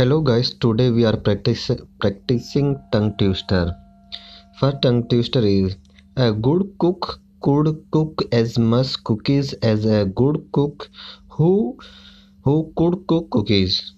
Hello guys, today we are practice, practicing tongue twister. First tongue twister is a good cook could cook as much cookies as a good cook who who could cook cookies.